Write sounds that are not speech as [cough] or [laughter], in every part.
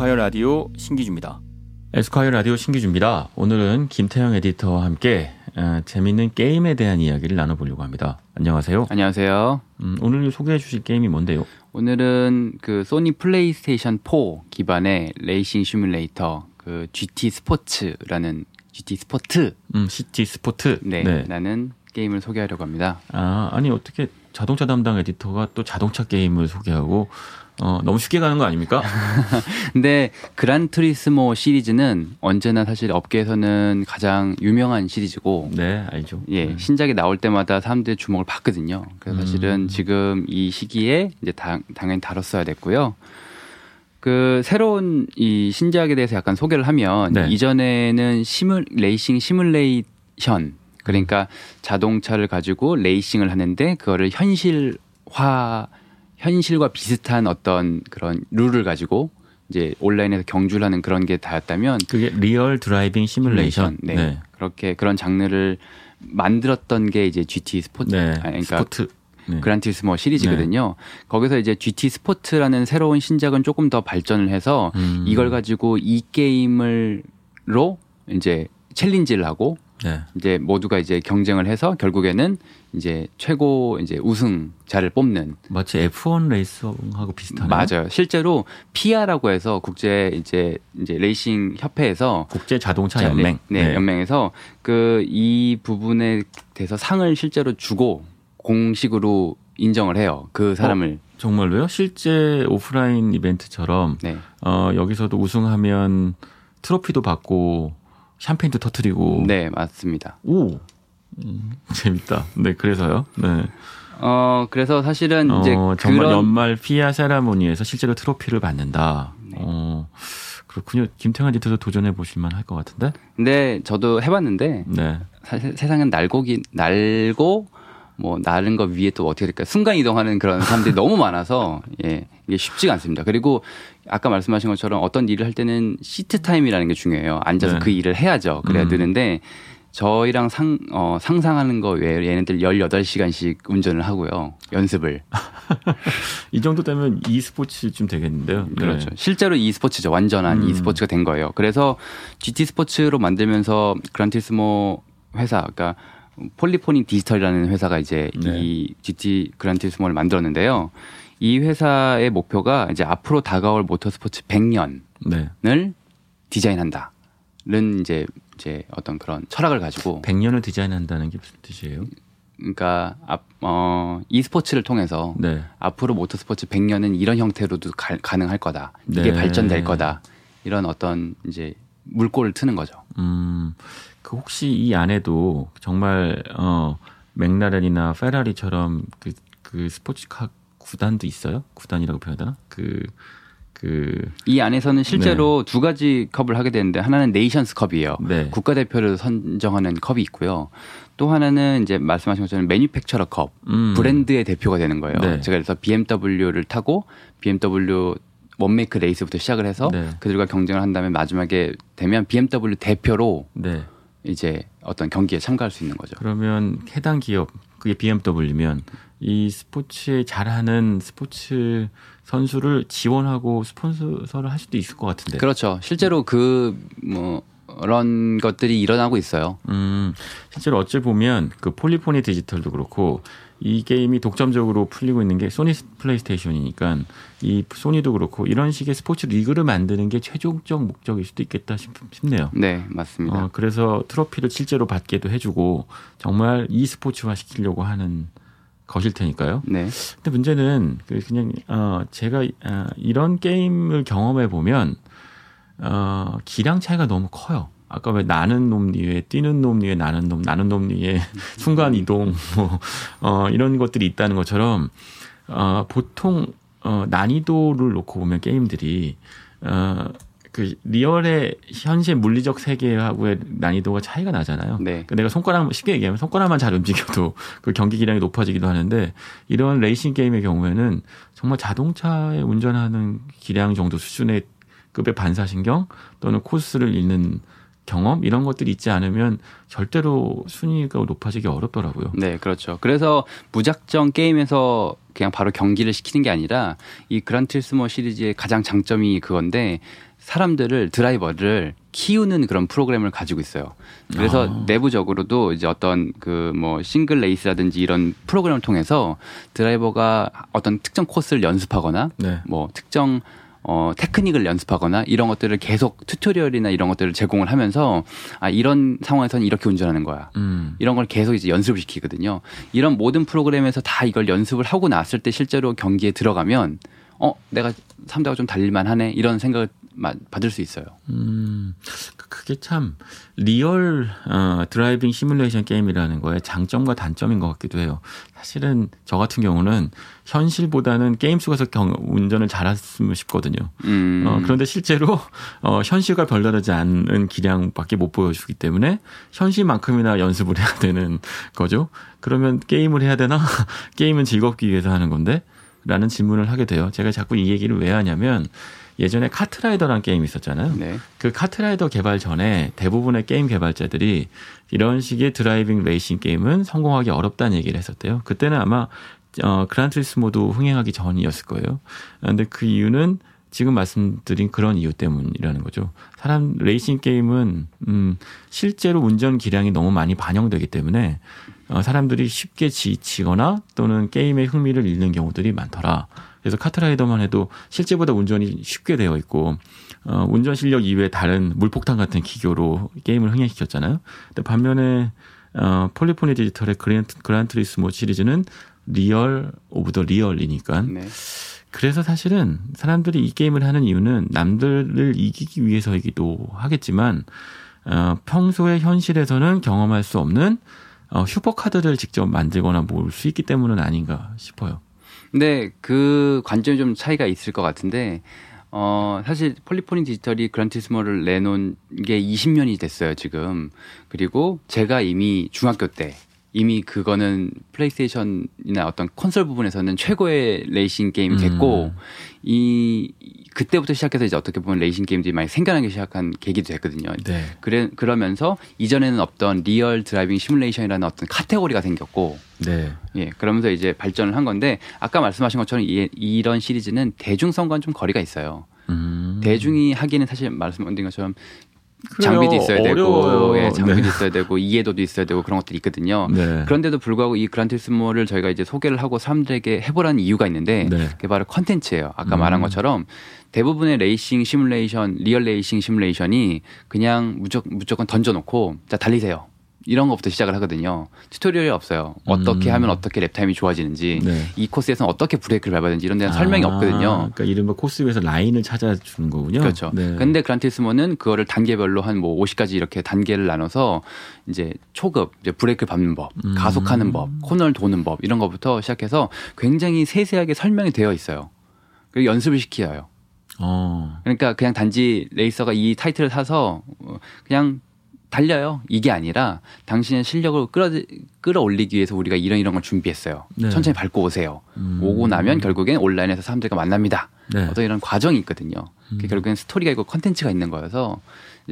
에스콰이어 라디오 신기주입니다. 에스콰이어 라디오 신기주입니다. 오늘은 김태영 에디터와 함께 어, 재밌는 게임에 대한 이야기를 나눠보려고 합니다. 안녕하세요. 안녕하세요. 음, 오늘 소개해 주실 게임이 뭔데요? 오늘은 그 소니 플레이스테이션 4 기반의 레이싱 시뮬레이터 그 GT 스포츠라는 GT Sport 음, GT Sport. 네, 라는 게임을 소개하려고 합니다. 아, 아니 어떻게 자동차 담당 에디터가 또 자동차 게임을 소개하고 어, 너무 쉽게 가는 거 아닙니까? [laughs] 근데 그란 투리스모 시리즈는 언제나 사실 업계에서는 가장 유명한 시리즈고 네, 알죠. 예, 네. 신작이 나올 때마다 사람들의 주목을 받거든요. 그래서 사실은 음. 지금 이 시기에 이제 당, 당연히 다뤘어야 됐고요. 그 새로운 이 신작에 대해서 약간 소개를 하면 네. 이전에는 시뮬 레이싱 시뮬레이션 그러니까 자동차를 가지고 레이싱을 하는데 그거를 현실화 현실과 비슷한 어떤 그런 룰을 가지고 이제 온라인에서 경주를 하는 그런 게 다였다면 그게 real driving simulation. 네. 그렇게 그런 장르를 만들었던 게 이제 GT 스포츠 네. 아니, 그러니까 Sport. 네. 그란 투리스모 시리즈거든요. 거기서 이제 GT 스포츠라는 새로운 신작은 조금 더 발전을 해서 음. 이걸 가지고 이 게임을로 이제 challenge를 하고 네. 이제 모두가 이제 경쟁을 해서 결국에는 이제 최고 이제 우승자를 뽑는 마치 F1 레이스하고 비슷하네요. 맞아요. 실제로 FIA라고 해서 국제 이제 이제 레이싱 협회에서 국제 자동차 자, 연맹. 네, 네, 연맹에서 그 이 부분에 대해서 상을 실제로 주고 공식으로 인정을 해요. 그 사람을. 정말로요? 실제 오프라인 이벤트처럼 네. 어, 여기서도 우승하면 트로피도 받고 샴페인도 터트리고 네, 맞습니다. 오 음, 재밌다. 네, 그래서요. 네. 어, 그래서 사실은 이제 어, 정말 그런 연말 피아 세라모니에서 실제로 트로피를 받는다. 네. 어, 그렇군요. 김태환 디터도 도전해 보실만 할 것 같은데. 근데 저도 해봤는데 네. 사실 세상은 날고기 날고 뭐 나른 거 위에 또 어떻게 될까 순간 이동하는 그런 사람들이 너무 많아서 예 이게 쉽지가 않습니다. 그리고 아까 말씀하신 것처럼 어떤 일을 할 때는 seat time이라는 게 중요해요. 앉아서 네. 그 일을 해야죠. 그래야 음. 되는데 저희랑 상, 어, 상상하는 거 외에 얘네들 18시간씩 운전을 하고요. 연습을. [laughs] 이 정도 되면 e 스포츠쯤 되겠는데요. 네. 그렇죠. 실제로 e 스포츠죠. 완전한 음. e 스포츠가 된 거예요. 그래서 GT 스포츠로 만들면서 그란 투리스모 회사, 그러니까 폴리포니 디지털이라는 회사가 이제 네. 이 GT 그란 투리스모를 만들었는데요. 이 회사의 목표가 이제 앞으로 다가올 모터스포츠 100년을 네. 디자인한다는 이제 이제 어떤 그런 철학을 가지고 100년을 디자인한다는 게 무슨 뜻이에요? 그러니까 앞, 어, e 스포츠를 통해서 네. 앞으로 모터스포츠 100년은 이런 형태로도 가, 가능할 거다. 이게 네. 발전될 거다. 이런 어떤 이제 물꼬를 트는 거죠. 음, 그 혹시 이 안에도 정말 어 맥라렌이나 페라리처럼 그, 그 스포츠카 구단도 있어요? 구단이라고 표현해야 되나? 그, 그, 이 안에서는 실제로 두 가지 컵을 하게 되는데 하나는 Nations Cup이에요. 네. 국가대표를 선정하는 컵이 있고요. 또 하나는 이제 말씀하신 것처럼 Manufacturer Cup, 음. 브랜드의 대표가 되는 거예요. 네. 제가 그래서 BMW를 타고 BMW one-make race부터 시작을 해서 네. 그들과 경쟁을 한 다음에 마지막에 되면 BMW 대표로 네. 이제 어떤 경기에 참가할 수 있는 거죠. 그러면 해당 기업, 그게 BMW면 이 스포츠에 잘하는 스포츠 선수를 지원하고 스폰서를 할 수도 있을 것 같은데. 그렇죠. 실제로 그 뭐 그런 것들이 일어나고 있어요. 음, 실제로 어찌 보면 그 폴리포니 디지털도 그렇고 이 게임이 독점적으로 풀리고 있는 게 소니 플레이스테이션이니까 이 소니도 그렇고 이런 식의 스포츠 리그를 만드는 게 최종적 목적일 수도 있겠다 싶, 싶네요. 네, 맞습니다. 어, 그래서 트로피를 실제로 받게도 해주고 정말 이 스포츠화 시키려고 하는 것일 테니까요. 네. 근데 문제는 그 그냥 어 제가 어, 이런 게임을 경험해 보면 어 기량 차이가 너무 커요. 아까 왜 나는 놈 위에 뛰는 놈 위에 나는 놈 나는 놈 위에 [laughs] 순간 이동 뭐 어 이런 것들이 있다는 것처럼 어 보통 어 난이도를 놓고 보면 게임들이 어 그 리얼의 현실 물리적 세계하고의 난이도가 차이가 나잖아요. 네. 그러니까 내가 손가락 쉽게 얘기하면 손가락만 잘 움직여도 [laughs] 그 경기 기량이 높아지기도 하는데 이런 레이싱 게임의 경우에는 정말 자동차에 운전하는 기량 정도 수준의 급의 반사신경 또는 코스를 읽는 경험 이런 것들이 있지 않으면 절대로 순위가 높아지기 어렵더라고요. 네, 그렇죠. 그래서 무작정 게임에서 그냥 바로 경기를 시키는 게 아니라 이 그란 투리스모 시리즈의 가장 장점이 그건데 사람들을 드라이버를 키우는 그런 프로그램을 가지고 있어요. 그래서 아. 내부적으로도 이제 어떤 그 뭐 싱글 레이스라든지 이런 프로그램을 통해서 드라이버가 어떤 특정 코스를 연습하거나 네. 뭐 특정 어 테크닉을 연습하거나 이런 것들을 계속 tutorial이나 이런 것들을 제공을 하면서 아 이런 상황에서는 이렇게 운전하는 거야. 음. 이런 걸 계속 이제 연습을 시키거든요. 이런 모든 프로그램에서 다 이걸 연습을 하고 났을 때 실제로 경기에 들어가면 어 내가 삼다가 좀 달릴만 하네 이런 생각을 마- 받을 수 있어요. 음, 그- 그게 참 real 어, driving simulation 게임이라는 거에 장점과 단점인 것 같기도 해요. 사실은 저 같은 경우는 현실보다는 게임 속에서 경, 운전을 잘했으면 싶거든요. 음. 어, 그런데 실제로 어, 현실과 별다르지 않은 기량밖에 못 보여주기 때문에 현실만큼이나 연습을 해야 되는 거죠. 그러면 게임을 해야 되나? [laughs] 게임은 즐겁기 위해서 하는 건데? 라는 질문을 하게 돼요. 제가 자꾸 이 얘기를 왜 하냐면 예전에 카트라이더라는 게임이 있었잖아요. 네. 그 카트라이더 개발 전에 대부분의 게임 개발자들이 이런 식의 driving 레이싱 게임은 성공하기 어렵다는 얘기를 했었대요. 그때는 아마 어, 그란 투리스모도 흥행하기 전이었을 거예요. 근데 그 이유는 지금 말씀드린 그런 이유 때문이라는 거죠. 사람 레이싱 게임은 음 실제로 운전 기량이 너무 많이 반영되기 때문에 어, 사람들이 쉽게 지치거나 또는 게임의 흥미를 잃는 경우들이 많더라. 그래서 카트라이더만 해도 실제보다 운전이 쉽게 되어 있고 어, 운전 실력 이외에 다른 물폭탄 같은 기교로 게임을 흥행시켰잖아요. 근데 반면에 어, 폴리포니 디지털의 그랜, 그란투리스모 시리즈는 real of the real이니까 네. 그래서 사실은 사람들이 이 게임을 하는 이유는 남들을 이기기 위해서이기도 하겠지만 어, 평소에 현실에서는 경험할 수 없는 어, 슈퍼카들을 직접 만들거나 모을 수 있기 때문은 아닌가 싶어요. 근데 그 관점이 좀 차이가 있을 것 같은데 어 사실 폴리포니 디지털이 그란투리스모를 내놓은 게 20년이 됐어요 지금 그리고 제가 이미 중학교 때 이미 그거는 플레이스테이션이나 어떤 콘솔 부분에서는 최고의 레이싱 게임이 됐고 이 그때부터 시작해서 이제 어떻게 보면 레이싱 게임들이 많이 생겨나기 시작한 계기도 됐거든요. 네. 그래 그러면서 이전에는 없던 real driving simulation이라는 어떤 카테고리가 생겼고 네. 예, 그러면서 이제 발전을 한 건데 아까 말씀하신 것처럼 이, 이런 시리즈는 대중성과는 좀 거리가 있어요. 음. 대중이 하기에는 사실 말씀드린 것처럼 그래요. 장비도 있어야 어려워요. 되고, 예, 장비도 네. 있어야 되고 이해도도 있어야 되고 그런 것들이 있거든요. 네. 그런데도 불구하고 이 그란투리스모를 저희가 이제 소개를 하고 사람들에게 해보라는 이유가 있는데 네. 그게 바로 컨텐츠예요. 아까 음. 말한 것처럼 대부분의 레이싱 시뮬레이션, real 레이싱 시뮬레이션이 그냥 무조건, 무조건 던져놓고 자 달리세요. 이런 것부터 시작을 하거든요. tutorial이 없어요. 어떻게 음. 하면 어떻게 lap time이 좋아지는지, 네. 이 코스에서는 어떻게 브레이크를 밟아야 되는지 이런 데는 설명이 아, 없거든요. 그러니까 이른바 코스 위에서 라인을 찾아주는 거군요. 그렇죠. 네. 근데 그란투리스모는 그거를 단계별로 한 뭐 50가지 이렇게 단계를 나눠서 이제 초급, 이제 브레이크 밟는 법, 음. 가속하는 법, 코너를 도는 법 이런 것부터 시작해서 굉장히 세세하게 설명이 되어 있어요. 그리고 연습을 시켜요. 어. 그러니까 그냥 단지 레이서가 이 타이틀을 사서 어, 그냥 달려요. 이게 아니라 당신의 실력을 끌어 끌어올리기 위해서 우리가 이런 이런 걸 준비했어요. 네. 천천히 밟고 오세요. 음. 오고 나면 결국엔 온라인에서 사람들과 만납니다. 네. 어떤 이런 과정이 있거든요. 음. 결국엔 스토리가 있고 컨텐츠가 있는 거여서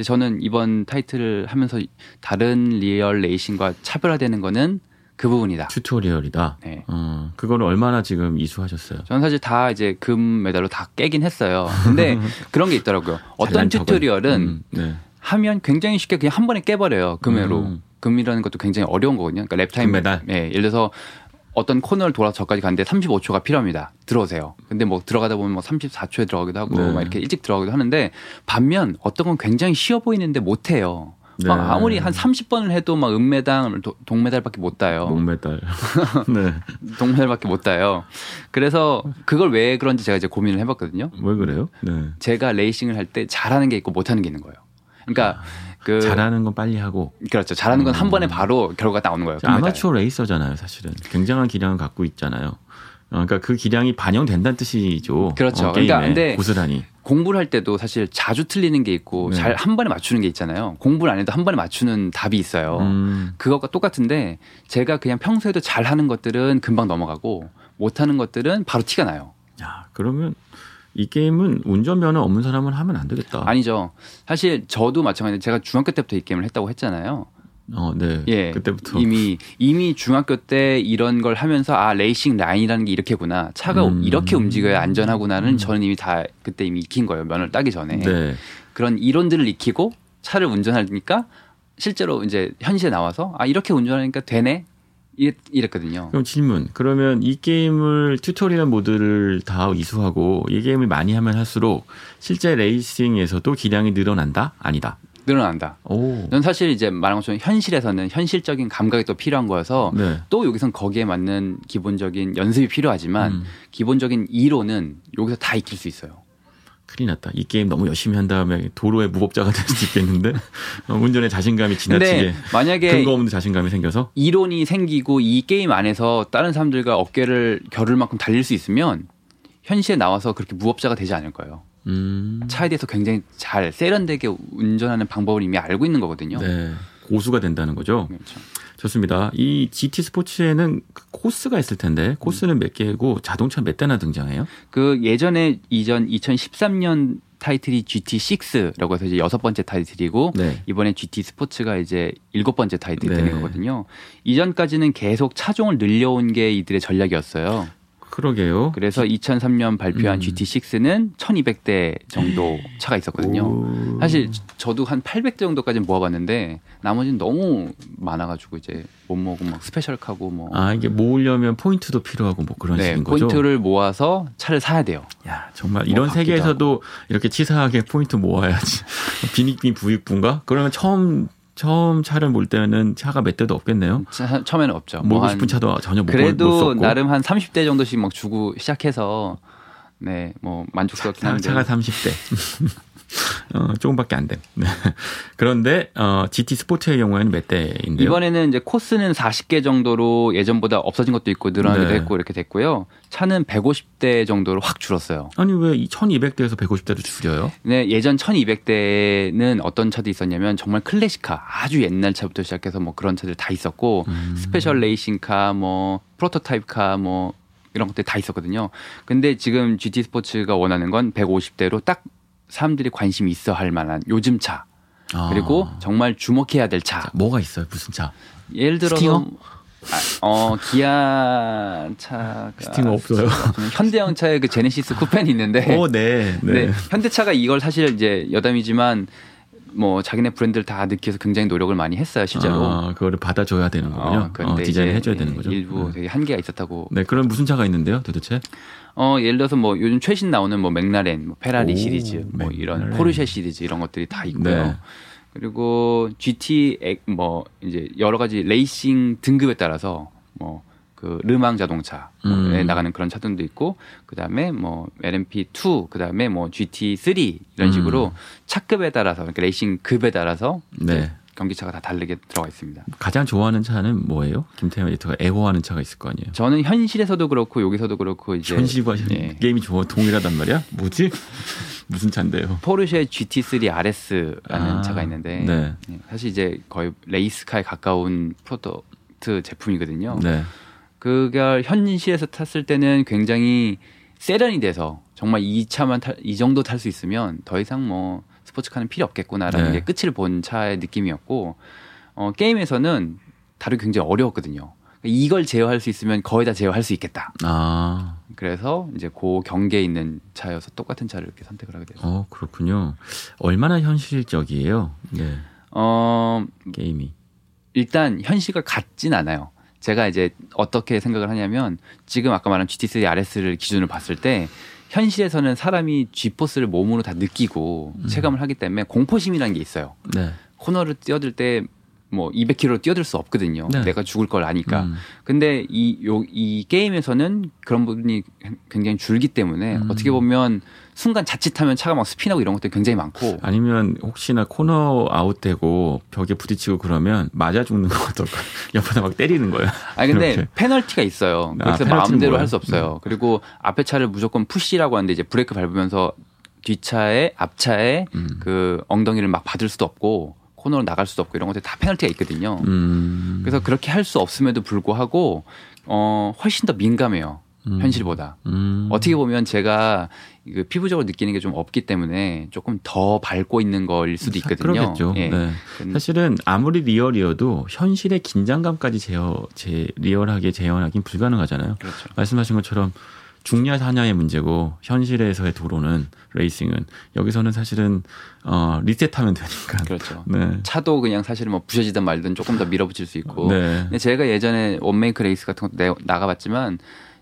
저는 이번 타이틀을 하면서 다른 real 레이싱과 차별화되는 거는 그 부분이다. tutorial이다. 네. 어, 그거는 얼마나 지금 이수하셨어요? 저는 사실 다 이제 금 메달로 다 깨긴 했어요. 근데 [laughs] 그런 게 있더라고요. 어떤. tutorial은 음, 네. 하면 굉장히 쉽게 그냥 한 번에 깨버려요. 금으로. 음. 금이라는 것도 굉장히 어려운 거거든요. 그러니까 lap time. 금메달? 예. 예를 들어서 어떤 코너를 돌아서 저까지 가는데 35초가 필요합니다. 들어오세요. 근데 뭐 들어가다 보면 뭐 34초에 들어가기도 하고 네. 막 이렇게 일찍 들어가기도 하는데 반면 어떤 건 굉장히 쉬워 보이는데 못 해요. 막 네. 아무리 한 30번을 해도 막 은메달, 도- 동메달밖에 못 따요. 목메달. [laughs] 네. 동메달밖에 못 따요. 그래서 그걸 왜 그런지 제가 이제 고민을 해봤거든요. 왜 그래요? 네. 제가 레이싱을 할 때 잘하는 게 있고 못하는 게 있는 거예요. 그러니까 그 잘하는 건 빨리 하고 그렇죠. 잘하는 건한 음. 번에 바로 결과가 나오는 거예요. 아마추어 레이서잖아요, 사실은. 굉장한 기량을 갖고 있잖아요. 어, 그러니까 그 기량이 반영된다는 뜻이죠. 그렇죠. 어, 그러니까 근데 고스란히. 공부를 할 때도 사실 자주 틀리는 게 있고 네. 잘한 번에 맞추는 게 있잖아요. 공부를 안 해도 한 번에 맞추는 답이 있어요. 음, 그것과 똑같은데 제가 그냥 평소에도 잘하는 것들은 금방 넘어가고 못하는 것들은 바로 티가 나요. 야, 그러면 이 게임은 운전면허 없는 사람은 하면 안 되겠다. 아니죠. 사실 저도 마찬가지로 제가 중학교 때부터 이 게임을 했다고 했잖아요. 어, 네. 예. 그때부터 이미 이미 중학교 때 이런 걸 하면서 아 레이싱 라인이라는 게 이렇구나. 차가 음. 이렇게 움직여야 안전하구나는 음. 저는 이미 다 그때 이미 익힌 거예요. 면허를 따기 전에. 네. 그런 이론들을 익히고 차를 운전하니까 실제로 이제 현실에 나와서 아 이렇게 운전하니까 되네. 이랬, 이랬거든요. 그럼 질문. 그러면 이 게임을 tutorial 모드를 다 이수하고 이 게임을 많이 하면 할수록 실제 레이싱에서도 기량이 늘어난다? 아니다. 늘어난다. 오. 전 사실 이제 말한 것처럼 현실에서는 현실적인 감각이 또 필요한 거여서 네. 또 여기선 거기에 맞는 기본적인 연습이 필요하지만 음. 기본적인 이론은 여기서 다 익힐 수 있어요. 큰일 났다. 이 게임 너무 열심히 한 다음에 도로의 무법자가 [laughs] 될 수도 있겠는데 어, 운전에 자신감이 지나치게 만약에 근거 없는 자신감이 생겨서 이론이 생기고 이 게임 안에서 다른 사람들과 어깨를 겨룰 만큼 달릴 수 있으면 현실에 나와서 그렇게 무법자가 되지 않을 거예요. 음. 차에 대해서 굉장히 잘 세련되게 운전하는 방법을 이미 알고 있는 거거든요. 네. 고수가 된다는 거죠. 그렇죠. 좋습니다. 이 GT 스포츠에는 그 코스가 있을 텐데 코스는 몇 개고 자동차 몇 대나 등장해요? 그 예전에 이전 2013년 타이틀이 GT6라고 해서 이제 여섯 번째 타이틀이고 네. 이번에 GT 스포츠가 이제 일곱 번째 타이틀이 네. 되는 거거든요. 이전까지는 계속 차종을 늘려온 게 이들의 전략이었어요. 그러게요. 그래서 2003년 발표한 음. GT6는 1,200대 정도 차가 있었거든요. 오. 사실 저도 한 800대 정도까지 모아봤는데 나머지는 너무 많아가지고 이제 못 모으고 막 special car고 뭐 아 이게 모으려면 포인트도 필요하고 뭐 그런 네, 식인 거죠. 포인트를 모아서 차를 사야 돼요. 야 정말 뭐 이런 받기도 세계에서도 이렇게 치사하게 포인트 모아야지. [laughs] 빈익빈 부익분가? 그러면 처음 처음 차를 몰 때는 차가 몇 대도 없겠네요. 차- 처음에는 없죠. 몰고 뭐 한- 싶은 차도 전혀 못, 못 그래도 썼고. 나름 한 30대 정도씩 막 주고 시작해서 네, 뭐 만족스럽긴 차, 한데. 차가 30대. 어, 조금밖에 안 돼. 네. [laughs] 그런데 어, GT 스포츠의 경우에는 몇 대인데요? 이번에는 이제 코스는 40개 정도로 예전보다 없어진 것도 있고 늘어나기도 네. 했고 이렇게 됐고요. 차는 150대 정도로 확 줄었어요. 아니 왜 1200대에서 150대로 줄여요? 네, 예전 1200대는 어떤 차도 있었냐면 정말 classic car, 아주 옛날 차부터 시작해서 뭐 그런 차들 다 있었고 음. special racing car, 뭐 prototype car, 뭐 이런 것들 다 있었거든요. 근데 지금 GT 스포츠가 원하는 건 150대로 딱 사람들이 관심이 있어 할 만한 요즘 차 아. 그리고 정말 주목해야 될 차. 자, 뭐가 있어요? 무슨 차? 예를 들어서 스팅어? 아, 어 기아 차가 스팅어 없어요. 현대형 차에 그 제네시스 쿠펜이 있는데 어, 네. 네. 네. 현대차가 이걸 사실 이제 여담이지만 뭐 자기네 브랜드를 다 위해서 굉장히 노력을 많이 했어요 실제로. 아, 그거를 받아줘야 되는 거군요. 어, 그런데 디자인 이제 해줘야 되는 거죠. 일부 네. 되게 한계가 있었다고. 네, 그럼 무슨 차가 있는데요, 도대체? 어 예를 들어서 뭐 요즘 최신 나오는 뭐 맥라렌, 뭐 페라리 오, 시리즈, 뭐 이런 맥라렌. 포르쉐 시리즈 이런 것들이 다 있고요. 네. 그리고 GT 액- 뭐 이제 여러 가지 레이싱 등급에 따라서 뭐 그 르망 자동차에 음. 나가는 그런 차들도 있고 그다음에 뭐 LMP2 그다음에 뭐 GT3 이런 식으로 음. 차급에 따라서 그러니까 레이싱 급에 따라서 네. 경기차가 다 다르게 들어가 있습니다. 가장 좋아하는 차는 뭐예요? 김태영 에디터가 애호하는 차가 있을 거 아니에요? 저는 현실에서도 그렇고 여기서도 그렇고 이제 현실과 예. 게임이 좋아 동일하단 말이야? 뭐지? [laughs] 무슨 차인데요? 포르쉐 GT3 RS라는 아, 차가 있는데 네. 예, 사실 이제 거의 race car에 가까운 프로토트 제품이거든요. 네. 그걸 현실에서 탔을 때는 굉장히 세련이 돼서 정말 이 차만 탈, 이 정도 탈 수 있으면 더 이상 뭐 스포츠카는 필요 없겠구나라는 네. 게 끝을 본 차의 느낌이었고 어, 게임에서는 다루기 굉장히 어려웠거든요. 이걸 제어할 수 있으면 거의 다 제어할 수 있겠다. 아, 그래서 이제 그 경계에 있는 차여서 똑같은 차를 이렇게 선택을 하게 됐어요. 어, 그렇군요. 얼마나 현실적이에요? 네. 어, 게임이. 일단 현실과 같진 않아요. 제가 이제 어떻게 생각을 하냐면 지금 아까 말한 GT3 RS를 기준으로 봤을 때 현실에서는 사람이 G포스를 몸으로 다 느끼고 음. 체감을 하기 때문에 공포심이라는 게 있어요. 네. 코너를 뛰어들 때 뭐 200km로 뛰어들 수 없거든요. 네. 내가 죽을 걸 아니까. 음. 근데 이, 요, 이 게임에서는 그런 부분이 굉장히 줄기 때문에 음. 어떻게 보면 순간 자칫하면 차가 막 스피나고 이런 것도 굉장히 많고 아니면 혹시나 코너 아웃되고 벽에 부딪히고 그러면 맞아 죽는 거 어떨까? [laughs] 옆에다 막 때리는 거야. 아니 근데 이렇게. 페널티가 있어요. 아, 그래서 페널티는 마음대로? 할 수 없어요. 그리고 앞에 차를 무조건 push라고 하는데 이제 브레이크 밟으면서 뒷차에 앞차에 음. 그 엉덩이를 막 받을 수도 없고 코너로 나갈 수도 없고 이런 것들 다 페널티가 있거든요. 음. 그래서 그렇게 할 수 없음에도 불구하고 어 훨씬 더 민감해요. 음. 현실보다. 음. 어떻게 보면 제가 그 피부적으로 느끼는 게 좀 없기 때문에 조금 더 밟고 있는 거일 수도 있거든요. 그러겠죠. 예. 네. 근- 사실은 아무리 real이어도 현실의 긴장감까지 제어, 제, 리얼하게 재현하긴 불가능하잖아요. 그렇죠. 말씀하신 것처럼 죽냐 사냐의 문제고 현실에서의 도로는 레이싱은 여기서는 사실은 어 리셋하면 되니까. 그렇죠. [laughs] 네. 차도 그냥 사실은 뭐 부셔지든 말든 조금 더 밀어붙일 수 있고. 네. 근데 제가 예전에 one-make 레이스 같은 것도 내- 나가봤지만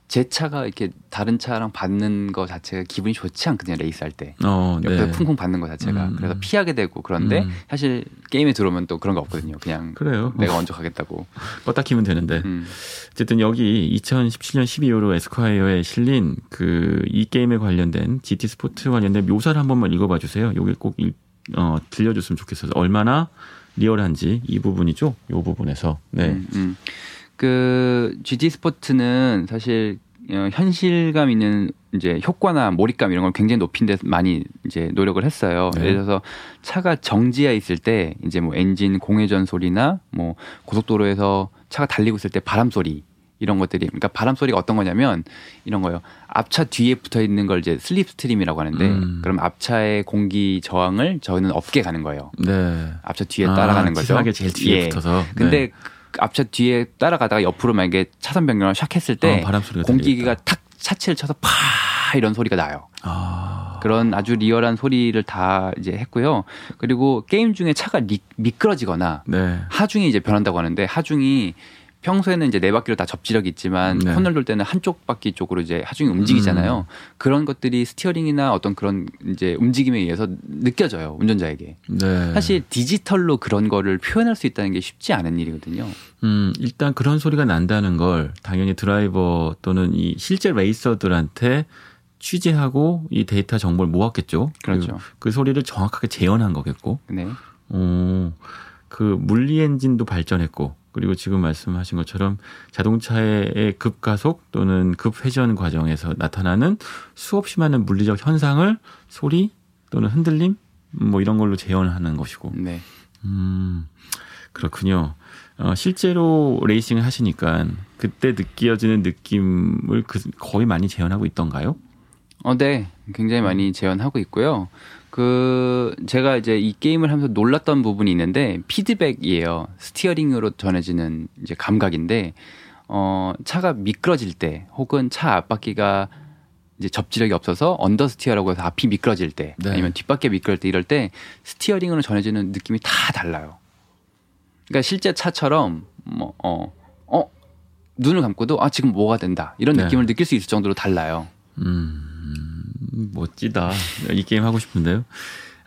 제 차가 이렇게 다른 차랑 받는 거 자체가 기분이 좋지 않거든요 레이스 할 때. 어, 옆에 네. 쿵쿵 받는 거 자체가 음, 그래서 음. 피하게 되고 그런데 음. 사실 게임에 들어오면 또 그런 거 없거든요. 그냥 그래요. 내가 먼저 가겠다고. [laughs] 껐다 키면 되는데. 음. 어쨌든 여기 2017년 12월로 에스콰이어에 실린 그 이 게임에 관련된 GT 스포츠 관련된 묘사를 한 번만 읽어봐 주세요. 요게 꼭 일, 어, 들려줬으면 좋겠어서 얼마나 리얼한지 이 부분이죠. 요 부분에서 네. 그 GT 스포츠는 사실 어, 현실감 있는 이제 효과나 몰입감 이런 걸 굉장히 높인 데 많이 이제 노력을 했어요. 네. 예를 들어서 차가 정지해 있을 때 이제 뭐 엔진 공회전 소리나 뭐 고속도로에서 차가 달리고 있을 때 바람 소리 이런 것들이 그러니까 바람 소리가 어떤 거냐면 이런 거요. 앞차 뒤에 붙어 있는 걸 이제 slipstream이라고 하는데 음. 그럼 앞차의 공기 저항을 저희는 없게 가는 거예요. 네. 앞차 뒤에 따라가는 아, 거죠. 치사하게 제일 뒤에 예. 붙어서. 근데 네. 그 앞차 뒤에 따라가다가 옆으로 만약에 차선 변경을 샥 했을 때 어, 공기가 들리겠다. 탁 차체를 쳐서 파 이런 소리가 나요. 아. 그런 아주 리얼한 소리를 다 이제 했고요. 그리고 게임 중에 차가 리- 미끄러지거나 네. 하중이 이제 변한다고 하는데 하중이 평소에는 이제 네 바퀴로 다 접지력이 있지만 네. 코너를 돌 때는 한쪽 바퀴 쪽으로 이제 하중이 움직이잖아요. 음. 그런 것들이 steering이나 어떤 그런 이제 움직임에 의해서 느껴져요 운전자에게. 네. 사실 디지털로 그런 거를 표현할 수 있다는 게 쉽지 않은 일이거든요. 음, 일단 그런 소리가 난다는 걸 당연히 드라이버 또는 이 실제 레이서들한테 취재하고 이 데이터 정보를 모았겠죠. 그렇죠. 그리고 그 소리를 정확하게 재현한 거겠고. 네. 어, 그 물리 엔진도 발전했고 그리고 지금 말씀하신 것처럼 자동차의 급가속 또는 급회전 과정에서 나타나는 수없이 많은 물리적 현상을 소리 또는 흔들림 뭐 이런 걸로 재현하는 것이고 네. 음, 그렇군요. 어, 실제로 레이싱을 하시니까 그때 느껴지는 느낌을 그, 거의 많이 재현하고 있던가요? 어, 네. 굉장히 많이 재현하고 있고요. 그, 제가 이제 이 게임을 하면서 놀랐던 부분이 있는데, 피드백이에요. steering으로 전해지는 이제 감각인데, 어, 차가 미끄러질 때, 혹은 차 앞바퀴가 이제 접지력이 없어서 understeer라고 해서 앞이 미끄러질 때, 네. 아니면 뒷바퀴 미끄러질 때 이럴 때, steering으로 전해지는 느낌이 다 달라요. 그러니까 실제 차처럼, 뭐, 어, 어, 눈을 감고도, 아, 지금 뭐가 된다. 이런 네. 느낌을 느낄 수 있을 정도로 달라요. 음, 멋지다. 이 게임 하고 싶은데요.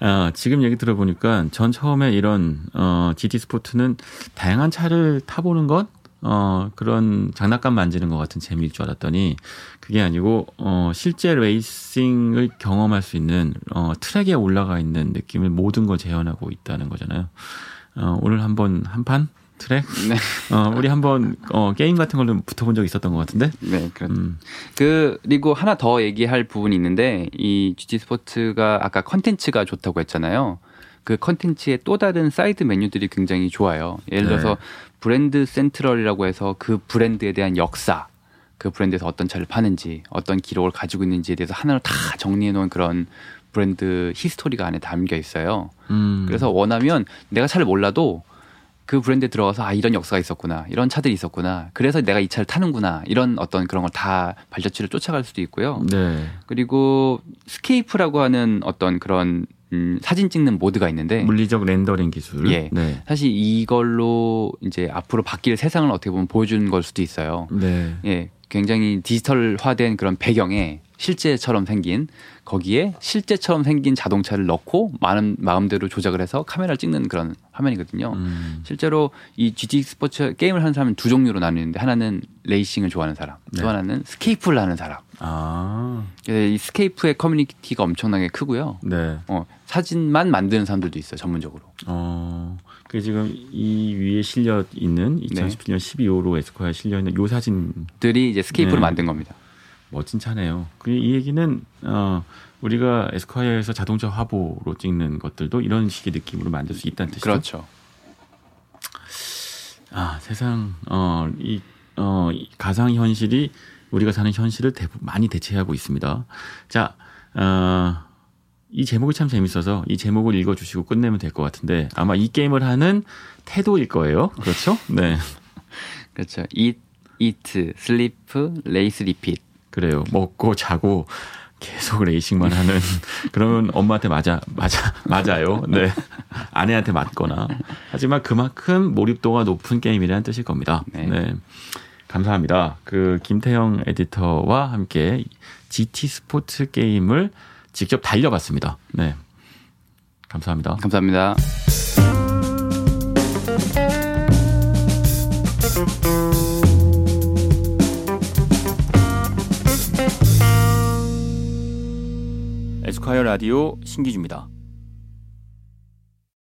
아, 지금 얘기 들어보니까 전 처음에 이런 어, GT 스포츠는 다양한 차를 타보는 것, 어, 그런 장난감 만지는 것 같은 재미일 줄 알았더니 그게 아니고 어, 실제 레이싱을 경험할 수 있는 어, 트랙에 올라가 있는 느낌을 모든 걸 재현하고 있다는 거잖아요. 어, 오늘 한번 한 판 트랙, 네. 어, 우리 한번 어, 게임 같은 걸로 붙어본 적 있었던 것 같은데. 네, 그렇 음, 그 그리고 하나 더 얘기할 부분이 있는데 이 GT 스포츠가 아까 컨텐츠가 좋다고 했잖아요. 그 컨텐츠의 또 다른 사이드 메뉴들이 굉장히 좋아요. 예를 네. 들어서 Brand Central이라고 해서 그 브랜드에 대한 역사, 그 브랜드에서 어떤 차를 파는지, 어떤 기록을 가지고 있는지에 대해서 하나로 다 정리해 놓은 그런 브랜드 history가 안에 담겨 있어요. 음. 그래서 원하면 내가 차를 몰라도 그 브랜드에 들어가서 아 이런 역사가 있었구나 이런 차들이 있었구나 그래서 내가 이 차를 타는구나 이런 어떤 그런 걸 다 발자취를 쫓아갈 수도 있고요 네. 그리고 scape라고 하는 어떤 그런 음, 사진 찍는 모드가 있는데 물리적 렌더링 기술. 예. 네. 사실 이걸로 이제 앞으로 바뀔 세상을 어떻게 보면 보여주는 걸 수도 있어요 네. 예, 굉장히 디지털화된 그런 배경에 실제처럼 생긴 거기에 실제처럼 생긴 자동차를 넣고 많은 마음대로 조작을 해서 카메라를 찍는 그런 화면이거든요. 음. 실제로 이 GT 스포츠 게임을 하는 사람은 두 종류로 나뉘는데 하나는 레이싱을 좋아하는 사람, 네. 또 하나는 scape를 하는 사람. 아. 그래서 이 scape의 커뮤니티가 엄청나게 크고요. 네. 어, 사진만 만드는 사람들도 있어요, 전문적으로. 어. 그 지금 이 위에 실려 있는 네. 2017년 12호로 에스콰이어 실려 있는 요 사진 들이 이제 scape를 네. 만든 겁니다. 멋진 차네요. 그 이 얘기는 어 우리가 에스콰이어에서 자동차 화보로 찍는 것들도 이런 식의 느낌으로 만들 수 있다는 뜻이죠. 그렇죠. 아 세상 어이 어, 이 가상 현실이 우리가 사는 현실을 대부분 많이 대체하고 있습니다. 자, 어, 이 제목이 참 재밌어서 이 제목을 읽어주시고 끝내면 될 것 같은데 아마 이 게임을 하는 태도일 거예요. 그렇죠? [laughs] 네. 그렇죠. eat, eat, sleep, race, repeat. 그래요. 먹고 자고 계속 레이싱만 하는 [laughs] 그러면 엄마한테 맞아 맞아 맞아요. 네. [laughs] 아내한테 맞거나. 하지만 그만큼 몰입도가 높은 게임이라는 뜻일 겁니다. 네. 네. 감사합니다. 그 김태형 에디터와 함께 GT 스포츠 게임을 직접 달려봤습니다. 네. 감사합니다. 감사합니다. 에스콰이어 라디오 신기주입니다.